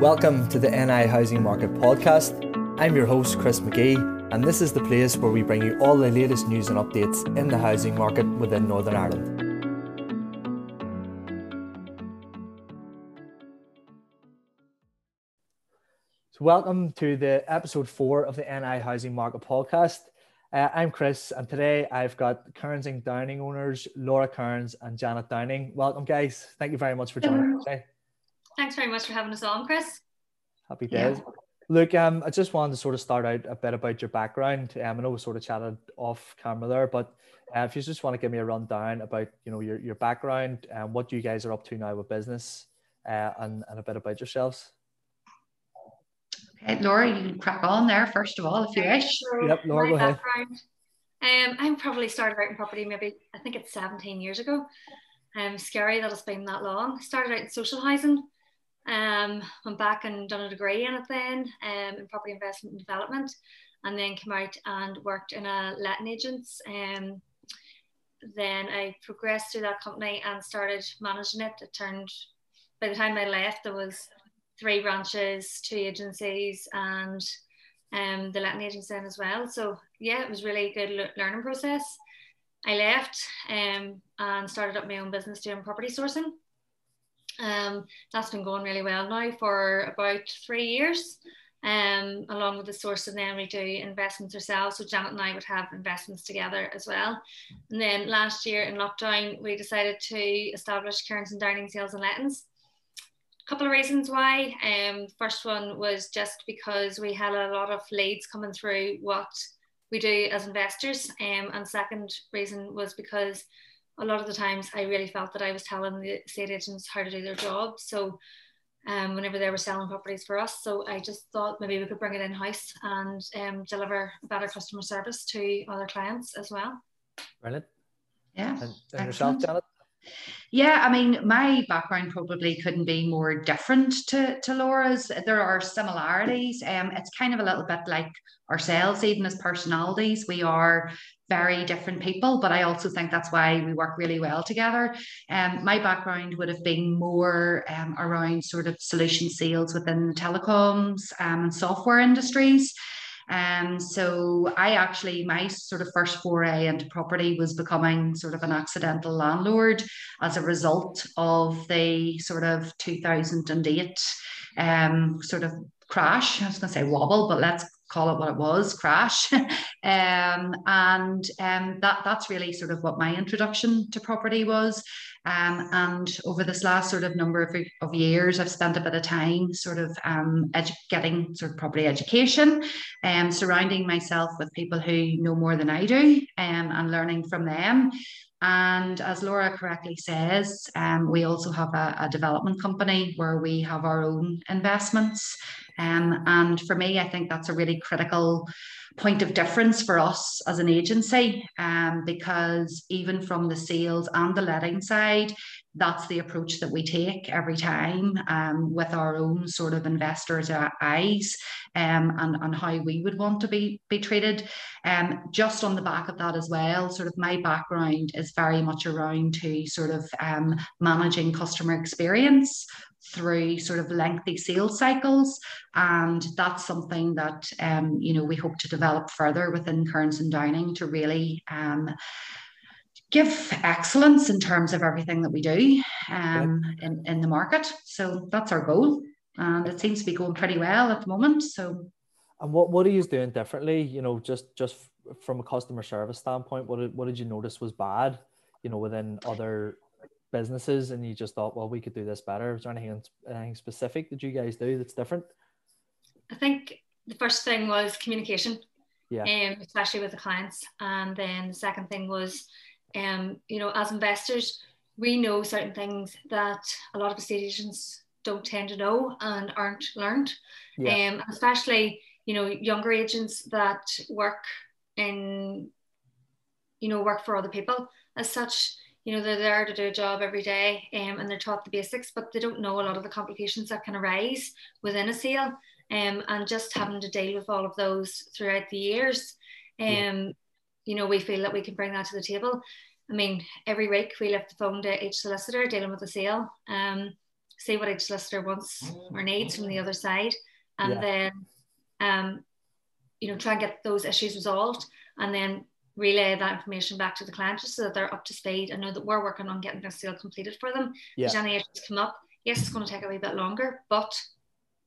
Welcome to the NI Housing Market Podcast. I'm your host, Chris McGee, and this is the place where we bring you all the latest news and updates in the housing market within Northern Ireland. So, welcome to the episode four of the NI Housing Market Podcast. Uh, I'm Chris, and today I've got Kearns and Downing owners, Laura Kearns and Janet Downing. Welcome, guys. Thank you very much for joining us today. Thanks very much for having us on, Chris. Happy days. Yeah. Look, um, I just wanted to sort of start out a bit about your background. Um, I know we sort of chatted off camera there, but uh, if you just want to give me a rundown about you know your, your background and what you guys are up to now with business, uh, and and a bit about yourselves. Okay, Laura, you can crack on there first of all if you wish. Yep, Laura, go ahead. Um, I probably started out in property maybe I think it's 17 years ago. Um, scary that it's been that long. Started out in social housing. Um, went back and done a degree in it then um, in property investment and development, and then came out and worked in a letting agents. Um, then I progressed through that company and started managing it. It turned by the time I left, there was three branches, two agencies, and um, the letting agency then as well. So yeah, it was really a good learning process. I left um, and started up my own business doing property sourcing. Um, that's been going really well now for about three years. Um, along with the source, and then we do investments ourselves. So Janet and I would have investments together as well. And then last year in lockdown, we decided to establish Kearns and Downing Sales and Lettings A couple of reasons why. Um, first one was just because we had a lot of leads coming through what we do as investors. Um, and second reason was because a lot of the times I really felt that I was telling the estate agents how to do their job. So um, whenever they were selling properties for us. So I just thought maybe we could bring it in house and um, deliver better customer service to other clients as well. Brilliant. Yeah. And, and yourself, Janet? Yeah, I mean, my background probably couldn't be more different to, to Laura's. There are similarities. Um, it's kind of a little bit like ourselves, even as personalities. We are very different people, but I also think that's why we work really well together. Um, my background would have been more um, around sort of solution sales within the telecoms um, and software industries. Um, so I actually, my sort of first foray into property was becoming sort of an accidental landlord as a result of the sort of 2008 um, sort of crash. I was going to say wobble, but let's call it what it was crash. Um, and um, that that's really sort of what my introduction to property was. Um, and over this last sort of number of, of years i've spent a bit of time sort of um, edu- getting sort of property education and um, surrounding myself with people who know more than i do um, and learning from them. And as Laura correctly says, um, we also have a, a, development company where we have our own investments. Um, and for me, I think that's a really critical point of difference for us as an agency um, because even from the sales and the letting side, that's the approach that we take every time um, with our own sort of investors' eyes um, and, and how we would want to be, be treated. Um, just on the back of that as well, sort of my background is very much around to sort of um, managing customer experience through sort of lengthy sales cycles. And that's something that um, you know we hope to develop further within Kearns and Downing to really um, give excellence in terms of everything that we do um, in, in the market. So that's our goal. And it seems to be going pretty well at the moment so. And what, what are you doing differently? You know just just from a customer service standpoint what did, what did you notice was bad you know within other businesses and you just thought, well, we could do this better? Is there anything, anything specific that you guys do that's different? I think the first thing was communication, yeah, um, especially with the clients. And then the second thing was, um, you know, as investors, we know certain things that a lot of estate agents don't tend to know and aren't learned. Yeah. Um, especially, you know, younger agents that work in, you know, work for other people as such you know they're there to do a job every day um, and they're taught the basics but they don't know a lot of the complications that can arise within a sale um, and just having to deal with all of those throughout the years um, yeah. you know we feel that we can bring that to the table i mean every week we lift the phone to each solicitor dealing with a sale um, see what each solicitor wants or needs from the other side, and Yeah. then um, you know try and get those issues resolved, and then relay that information back to the client just so that they're up to speed and know that we're working on getting this sale completed for them. Yeah. If any issues come up, yes, it's going to take a wee bit longer, but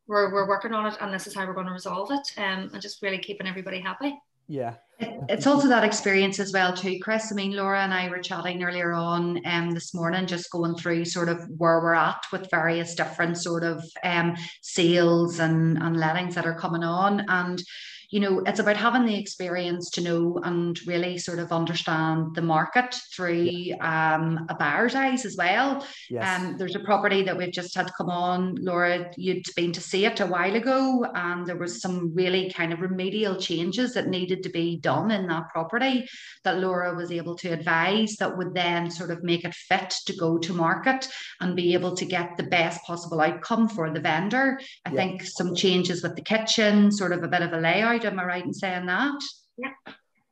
we're, we're working on it and this is how we're going to resolve it um, and just really keeping everybody happy. Yeah. It- It's also that experience as well too, Chris. I mean, Laura and I were chatting earlier on um, this morning, just going through sort of where we're at with various different sort of um, sales and, and lettings that are coming on. And, you know, it's about having the experience to know and really sort of understand the market through um, a buyer's eyes as well. Yes. Um, there's a property that we've just had come on, Laura. You'd been to see it a while ago, and there was some really kind of remedial changes that needed to be done in that property that Laura was able to advise that would then sort of make it fit to go to market and be able to get the best possible outcome for the vendor. I Yeah. think some changes with the kitchen, sort of a bit of a layout. Am I right in saying that? Yeah.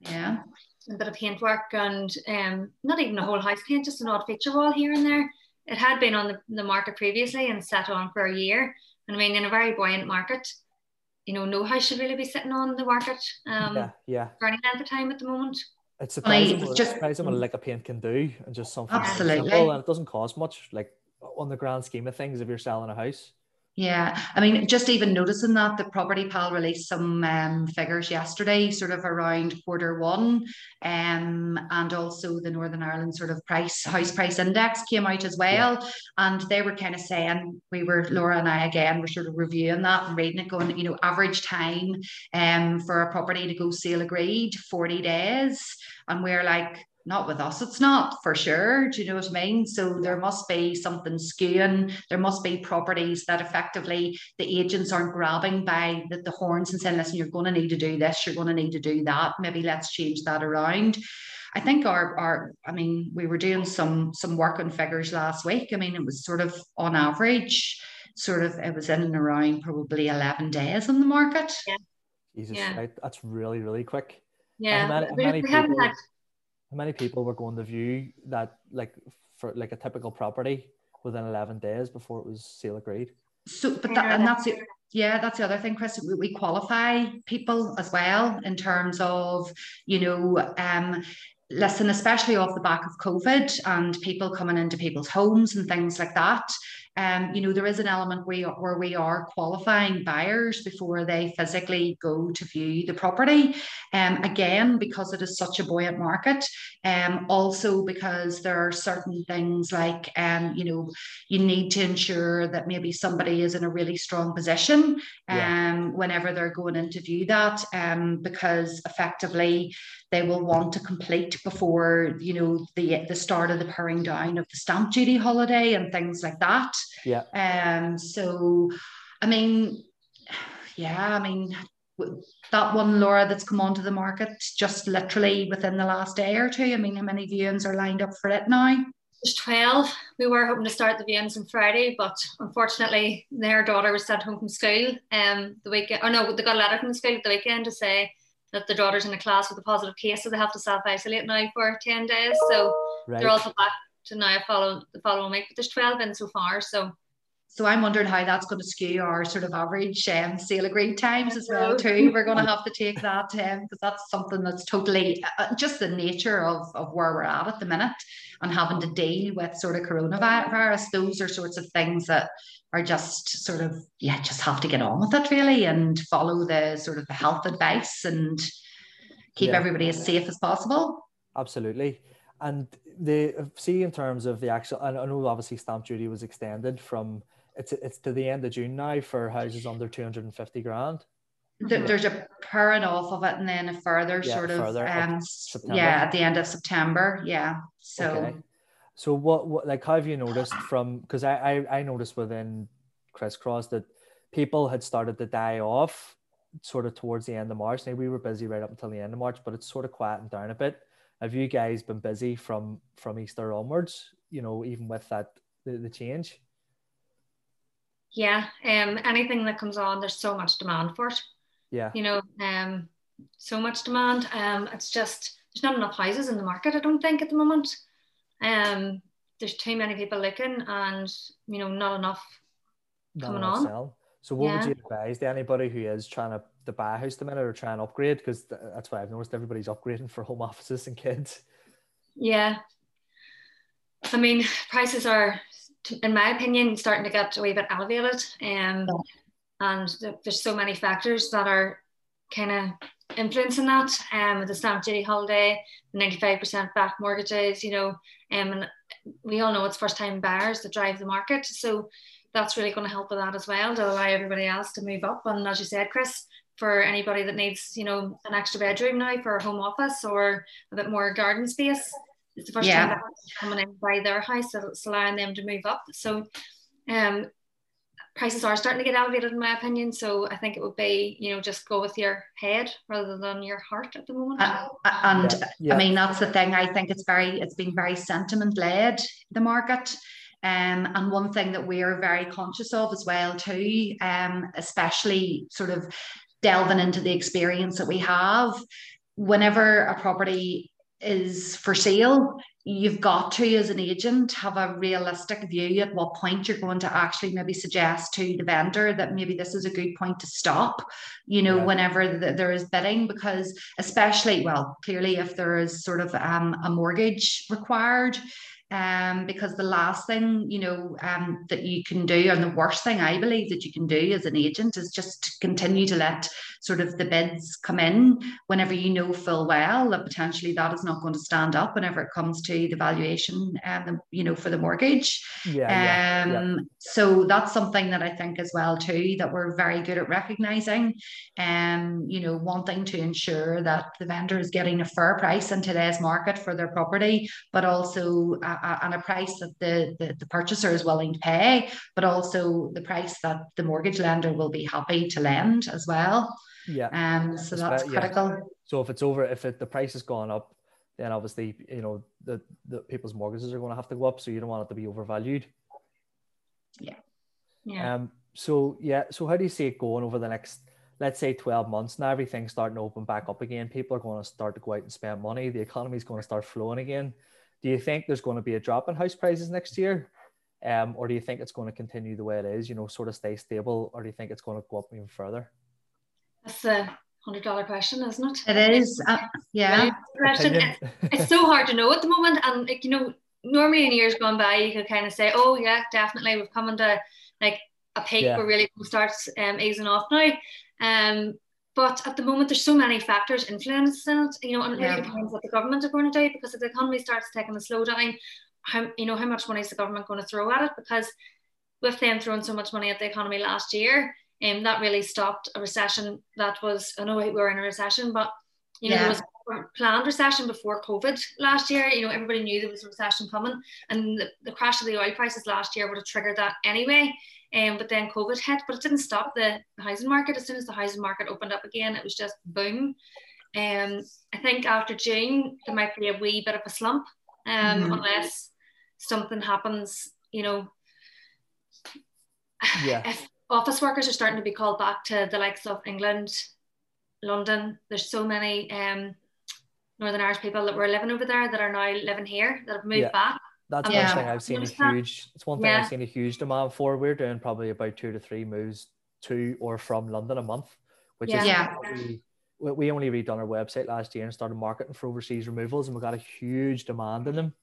Yeah. a bit of paintwork and um, not even a whole house paint, just an odd feature wall here and there. It had been on the, the market previously and sat on for a year. And I mean, in a very buoyant market, you know, no house should really be sitting on the market um, yeah. Yeah. for any length of time at the moment. It's Well, I- it's what, just- surprising what a lick of paint can do and just something Absolutely. simple and it doesn't cost much like on the grand scheme of things if you're selling a house. Yeah, I mean, just even noticing that the Property Pal released some um, figures yesterday, sort of around quarter one, um, and also the Northern Ireland sort of price house price index came out as well, and they were kind of saying we were Laura and I again were sort of reviewing that and reading it, going, you know, average time um for a property to go sale agreed forty days, and we're like. Not with us, it's not for sure. Do you know what I mean? So there must be something skewing. There must be properties that effectively the agents aren't grabbing by the, the horns and saying, listen, you're going to need to do this, you're going to need to do that. Maybe let's change that around. I think our our I mean, we were doing some some work on figures last week. I mean, it was sort of on average, sort of it was in and around probably 11 days on the market. Jesus, Yeah. right? That's really, really quick. Yeah, many- we, many we haven't had How many people were going to view that like for like a typical property within 11 days before it was sale agreed? So, but that, and that's it. Yeah, that's the other thing, Chris. We, we qualify people as well in terms of, you know, um, listen, especially off the back of COVID and people coming into people's homes and things like that. Um, you know, there is an element where we are qualifying buyers before they physically go to view the property. Um, again, because it is such a buoyant market. Um, also because there are certain things like, um, you know, you need to ensure that maybe somebody is in a really strong position um, Yeah. whenever they're going in to view that, um, because effectively they will want to complete before you know the the start of the paring down of the stamp duty holiday and things like that. Yeah. Um. So, I mean, yeah. I mean, that one Laura that's come onto the market just literally within the last day or two. I mean, how many viewings are lined up for it now? There's 12. We were hoping to start the viewings on Friday, but unfortunately, their daughter was sent home from school um, the weekend. Oh no, they got a letter from the school at the weekend to say that the daughter's in a class with a positive case, so they have to self isolate now for 10 days. So Right. they're all put back to now follow the following week. But there's 12 in so far. So So I'm wondering how that's going to skew our sort of average um, sale agreed times as well too. We're going to have to take that because that's something that's totally uh, just the nature of, of where we're at at the minute and having to deal with sort of coronavirus. Those are sorts of things that are just sort of yeah, just have to get on with it really and follow the sort of the health advice and keep Yeah. everybody as safe as possible. Absolutely. And the see in terms of the actual, I know obviously stamp duty was extended from it's it's to the end of June now for houses under 250 grand. There's a pairing off of it and then a further Yeah, sort of further up um September. yeah at the end of September. Yeah. So Okay. So what, what like how have you noticed from because I, I I noticed within crisscross that people had started to die off sort of towards the end of March. Now we were busy right up until the end of March, but it's sort of quieting down a bit. Have you guys been busy from from Easter onwards? You know, even with that the, the change. Yeah, um, anything that comes on, there's so much demand for it. Yeah. You know, um, so much demand. Um, it's just there's not enough houses in the market. I don't think at the moment. Um, there's too many people looking and you know not enough Not coming enough on. sell. So what would you advise to anybody who is trying to, to buy a house the minute or try and upgrade? Because that's why I've noticed everybody's upgrading for home offices and kids. Yeah. I mean, prices are, in my opinion, starting to get a wee bit elevated. Um, and there's so many factors that are kind of influencing that. Um, the stamp duty holiday, 95% back mortgages, you know, um, and we all know it's first time buyers that drive the market. So that's really going to help with that as well to allow everybody else to move up. And as you said, Chris, for anybody that needs, you know, an extra bedroom now for a home office or a bit more garden space, it's the first Yeah. time buyers coming in by their house, so it's allowing them to move up. So, um, prices are starting to get elevated, in my opinion. So I think it would be, you know, just go with your head rather than your heart at the moment. Uh, and Yeah, yeah. I mean, that's the thing. I think it's very, it's been very sentiment led, the market. Um, and one thing that we're very conscious of as well, too, um, especially sort of delving into the experience that we have, whenever a property is for sale, you've got to, as an agent, have a realistic view at what point you're going to actually maybe suggest to the vendor that maybe this is a good point to stop, you know, Yeah. whenever th- there is bidding, because especially, well, clearly if there is sort of um, a mortgage required, um, because the last thing you know um, that you can do, and the worst thing I believe that you can do as an agent, is just continue to let sort of the bids come in whenever you know full well that potentially that is not going to stand up whenever it comes to the valuation and the, you know for the mortgage. Yeah. yeah, yeah. Um, so that's something that I think as well too that we're very good at recognizing, and you know wanting to ensure that the vendor is getting a fair price in today's market for their property, but also a, a, and a price that the, the the purchaser is willing to pay, but also the price that the mortgage lender will be happy to lend as well. Yeah. Um, so that's yeah. critical. So if it's over, if it, the price has gone up, then obviously you know the, the people's mortgages are going to have to go up. So you don't want it to be overvalued. Yeah. Yeah. Um. So yeah. So how do you see it going over the next, let's say, twelve months? Now everything's starting to open back up again. People are going to start to go out and spend money. The economy is going to start flowing again. Do you think there's going to be a drop in house prices next year? Um, or do you think it's going to continue the way it is, you know, sort of stay stable, or do you think it's going to go up even further? That's a hundred dollar question, isn't it? It is, uh, yeah. Question. Opinion? It's so hard to know at the moment, and like you know, normally in years gone by, you could kind of say, "Oh yeah, definitely, we've come into like a peak. Yeah. We're really going to start um, easing off now." Um, but at the moment, there's so many factors influencing it. You know, and it really Yeah. depends what the government are going to do because if the economy starts taking a slowdown, how you know how much money is the government going to throw at it? Because with them throwing so much money at the economy last year, um, that really stopped a recession that was. I know we were in a recession, but you know Yeah. there was a planned recession before COVID last year. You know everybody knew there was a recession coming, and the, the crash of the oil prices last year would have triggered that anyway. Um, but then COVID hit, but it didn't stop the housing market. As soon as the housing market opened up again, it was just boom. Um, I think after June there might be a wee bit of a slump, um, Mhm. unless something happens. You know, Yeah. if office workers are starting to be called back to the likes of England, London, there's so many um, Northern Irish people that were living over there that are now living here that have moved Yeah. back. That's one Yeah. thing I've seen a huge. It's one thing I've seen a huge demand for. We're doing probably about two to three moves to or from London a month, which is Yeah. probably- we, we only redone our website last year and started marketing for overseas removals, and we got a huge demand in them.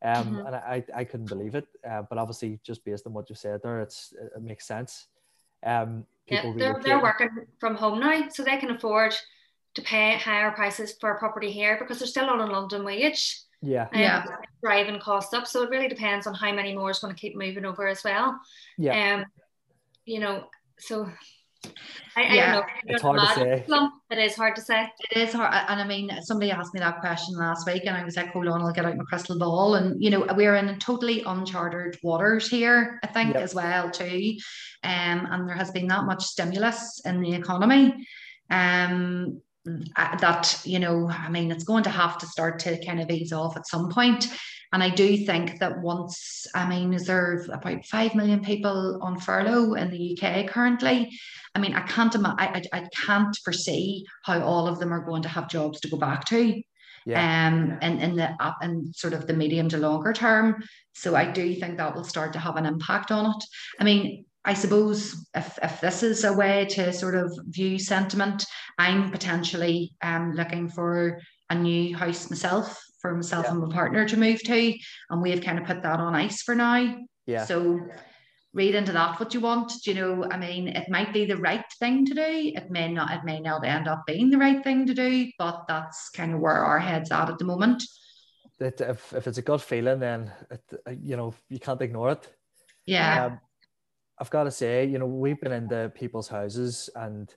Um, Mhm. and I, I couldn't believe it. Uh, but obviously, just based on what you said there, it's it makes sense. Um, Yeah, they're, they're working from home now, so they can afford to pay higher prices for a property here because they're still on a London wage. Yeah, Um, Yeah. driving costs up. So it really depends on how many more is going to keep moving over as well. yeah. Um, you know, so I, I Yeah. don't know. It's hard to say. It is hard to say. It is hard, and I mean, somebody asked me that question last week, and I was like, "Hold on, I'll get out my crystal ball." And you know, we're in totally uncharted waters here, I think, Yep. as well too. Um, and there has been that much stimulus in the economy, um, uh, that you know, I mean, it's going to have to start to kind of ease off at some point. And I do think that once, I mean, is there about five million people on furlough in the UK currently? I mean, I can't, I, I, I can't foresee how all of them are going to have jobs to go back to. yeah. um, in, in the up and sort of the medium to longer term. So I do think that will start to have an impact on it. I mean, I suppose if, if this is a way to sort of view sentiment, I'm potentially um, looking for a new house myself for myself yeah. and my partner to move to. And we have kind of put that on ice for now. Yeah. So read into that what you want. Do you know, I mean, it might be the right thing to do. It may not, it may not end up being the right thing to do, but that's kind of where our head's at at the moment. That if, if it's a good feeling, then it, you know you can't ignore it. Yeah. Um, I've got to say, you know, we've been into people's houses, and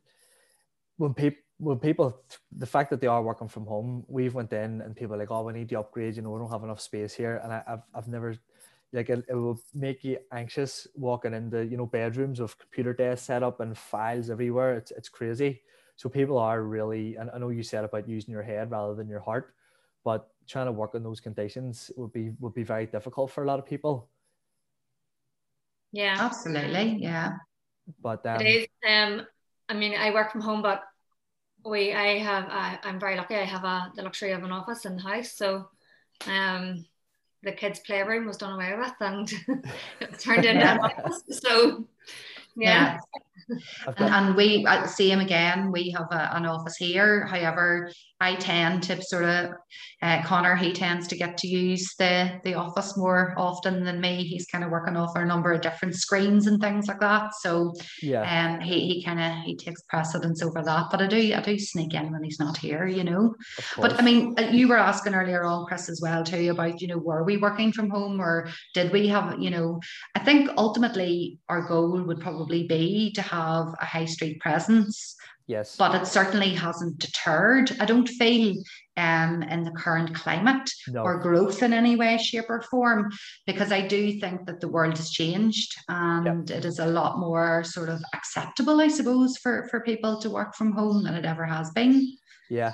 when people when people the fact that they are working from home, we've went in and people are like, oh, we need to upgrade. You know, we don't have enough space here, and I, have I've never like it, it will make you anxious walking into you know bedrooms of computer desks set up and files everywhere. It's, it's crazy. So people are really and i know you said about using your head rather than your heart but trying to work in those conditions would be would be very difficult for a lot of people. Yeah. Absolutely. Yeah. But um, it is um i mean i work from home but we i have I, i'm very lucky. I have a the luxury of an office in the house. So um the kids' playroom was done away with and it turned into an office. So yeah. yeah. And, and, we uh, see him again. We have a, an office here. However, I tend to sort of uh, Connor. He tends to get to use the the office more often than me. He's kind of working off a number of different screens and things like that. So yeah, um, he he kind of he takes precedence over that. But I do I do sneak in when he's not here, you know. But I mean, uh, you were asking earlier on, Chris, as well too about you know were we working from home or did we have you know? I think ultimately our goal would probably be to have a high street presence Yes. But it certainly hasn't deterred, I don't feel, um, in the current climate no. or growth in any way, shape, or form, because I do think that the world has changed and yep. it is a lot more sort of acceptable, I suppose, for, for people to work from home than it ever has been. Yeah.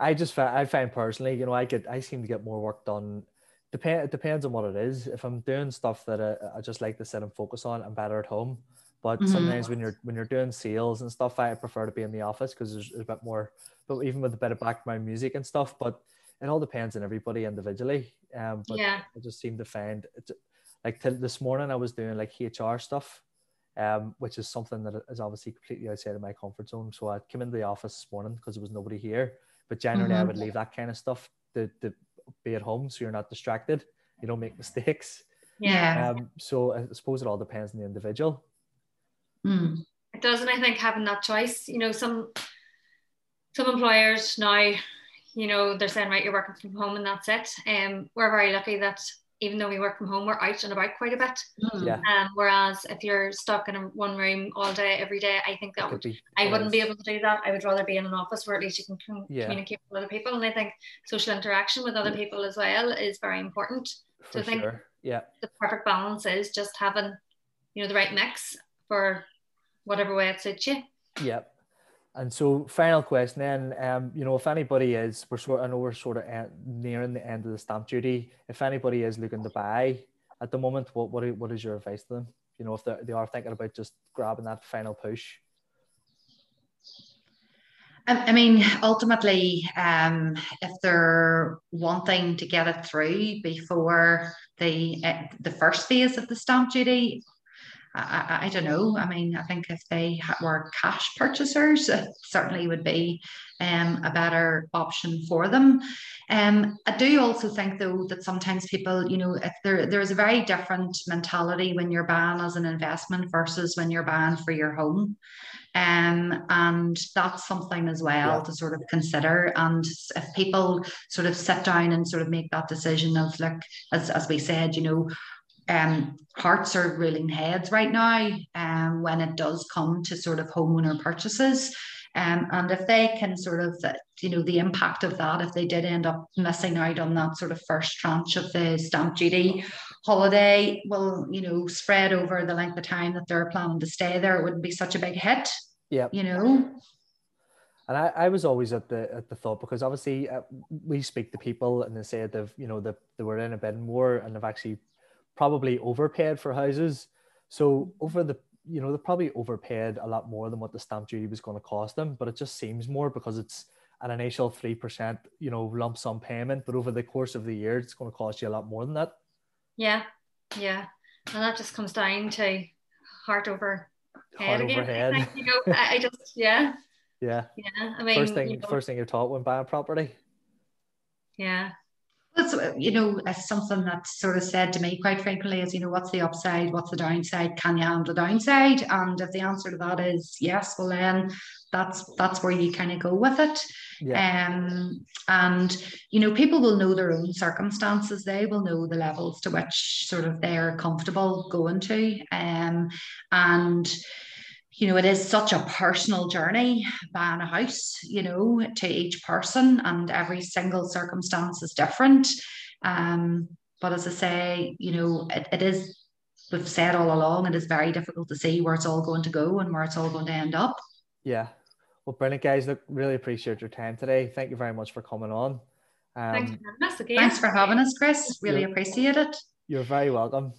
I just find, I find personally, you know, I get I seem to get more work done. Depend it depends on what it is. If I'm doing stuff that I, I just like to sit and focus on, I'm better at home. But mm-hmm. sometimes when you're when you're doing sales and stuff, I prefer to be in the office because there's, a bit more. But even with a bit of background music and stuff, but it all depends on everybody individually. Um, but yeah. I just seem to find it, like till this morning I was doing like HR stuff, um, which is something that is obviously completely outside of my comfort zone. So I came into the office this morning because there was nobody here. But generally, mm-hmm. I would leave that kind of stuff to, to be at home so you're not distracted. You don't make mistakes. Yeah. Um, so I suppose it all depends on the individual. Mm. It does, and I think having that choice, you know, some some employers now, you know, they're saying, right, you're working from home and that's it. And um, we're very lucky that even though we work from home, we're out and about quite a bit. Hmm. Yeah. Um, whereas if you're stuck in a one room all day, every day, I think that would, be, I wouldn't be able to do that. I would rather be in an office where at least you can com- yeah. communicate with other people. And I think social interaction with other people as well is very important. For so I think sure. yeah. the perfect balance is just having, you know, the right mix for whatever way it suits you. Yep. And so, final question then, um, you know, if anybody is, we're sort, I know we're sort of nearing the end of the stamp duty. If anybody is looking to buy at the moment, what what, what is your advice to them? You know, if they are thinking about just grabbing that final push. I mean, ultimately, um, if they're wanting to get it through before the uh, the first phase of the stamp duty, I, I, don't know. I mean, I think if they were cash purchasers, it certainly would be um, a better option for them. Um, I do also think, though, that sometimes people, you know, if there there is a very different mentality when you're buying as an investment versus when you're buying for your home. Um, and that's something as well yeah. to sort of consider. And if people sort of sit down and sort of make that decision of like, as, as we said, you know, um, hearts are ruling heads right now um, when it does come to sort of homeowner purchases. Um, and if they can sort of, you know, the impact of that, if they did end up missing out on that sort of first tranche of the stamp duty holiday, will, you know, spread over the length of time that they're planning to stay there, it wouldn't be such a big hit. Yeah. You know? And I, I was always at the at the thought because obviously uh, we speak to people and they say they've you know they, they were in a bit more and they've actually probably overpaid for houses. So over the you know they probably overpaid a lot more than what the stamp duty was going to cost them, but it just seems more because it's an initial three percent, you know, lump sum payment, but over the course of the year, it's going to cost you a lot more than that. Yeah, yeah, and that just comes down to heart over head Heart again. over head. You know, I, I just yeah, Yeah. yeah. I mean, First thing, you know, first thing you're taught when buying property. yeah, That's you know, something that's sort of said to me quite frankly, is, you know, what's the upside, what's the downside, can you handle the downside? And if the answer to that is yes, well then that's that's where you kind of go with it. Yeah. Um, and you know, people will know their own circumstances. They will know the levels to which sort of they're comfortable going to. Um, and you know, it is such a personal journey buying a house, you know, to each person, and every single circumstance is different. Um, but as I say, you know, it, it is, we've said all along, it is very difficult to see where it's all going to go and where it's all going to end up. Yeah. Well, brilliant, guys. Look, really appreciate your time today. Thank you very much for coming on. thanks Um, for having us again. Thanks for having us, Chris. Really appreciate it. you're very welcome.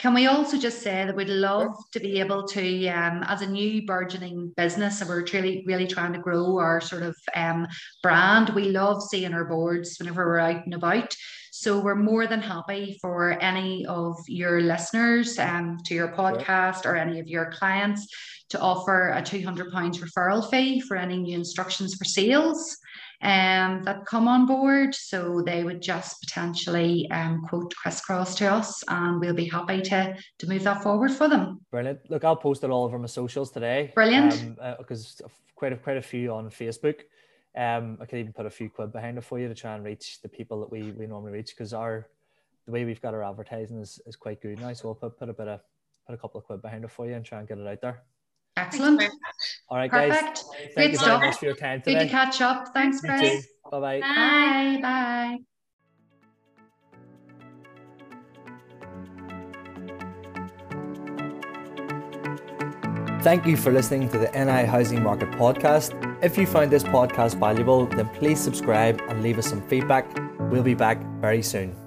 Can we also just say that we'd love to be able to, um, as a new burgeoning business, and we're truly really trying to grow our sort of um, brand. We love seeing our boards whenever we're out and about. So we're more than happy for any of your listeners um, to your podcast or any of your clients to offer a two hundred pounds referral fee for any new instructions for sales um, that come on board. So they would just potentially um, quote crisscross to us, and we'll be happy to to move that forward for them. Brilliant. Look, I'll post it all over my socials today. Brilliant. Because quite a quite a few on Facebook. Um, I could even put a few quid behind it for you to try and reach the people that we we normally reach because our the way we've got our advertising is, is quite good now. So I'll put, put a bit of put a couple of quid behind it for you and try and get it out there. Excellent. Very much. All right, guys. Perfect. Thank Great you stuff. very much for your time today. Good today. to catch up. Thanks, You Chris. Bye bye. Bye. Bye. Bye. Thank you for listening to the NI Housing Market Podcast. If you found this podcast valuable, then please subscribe and leave us some feedback. We'll be back very soon.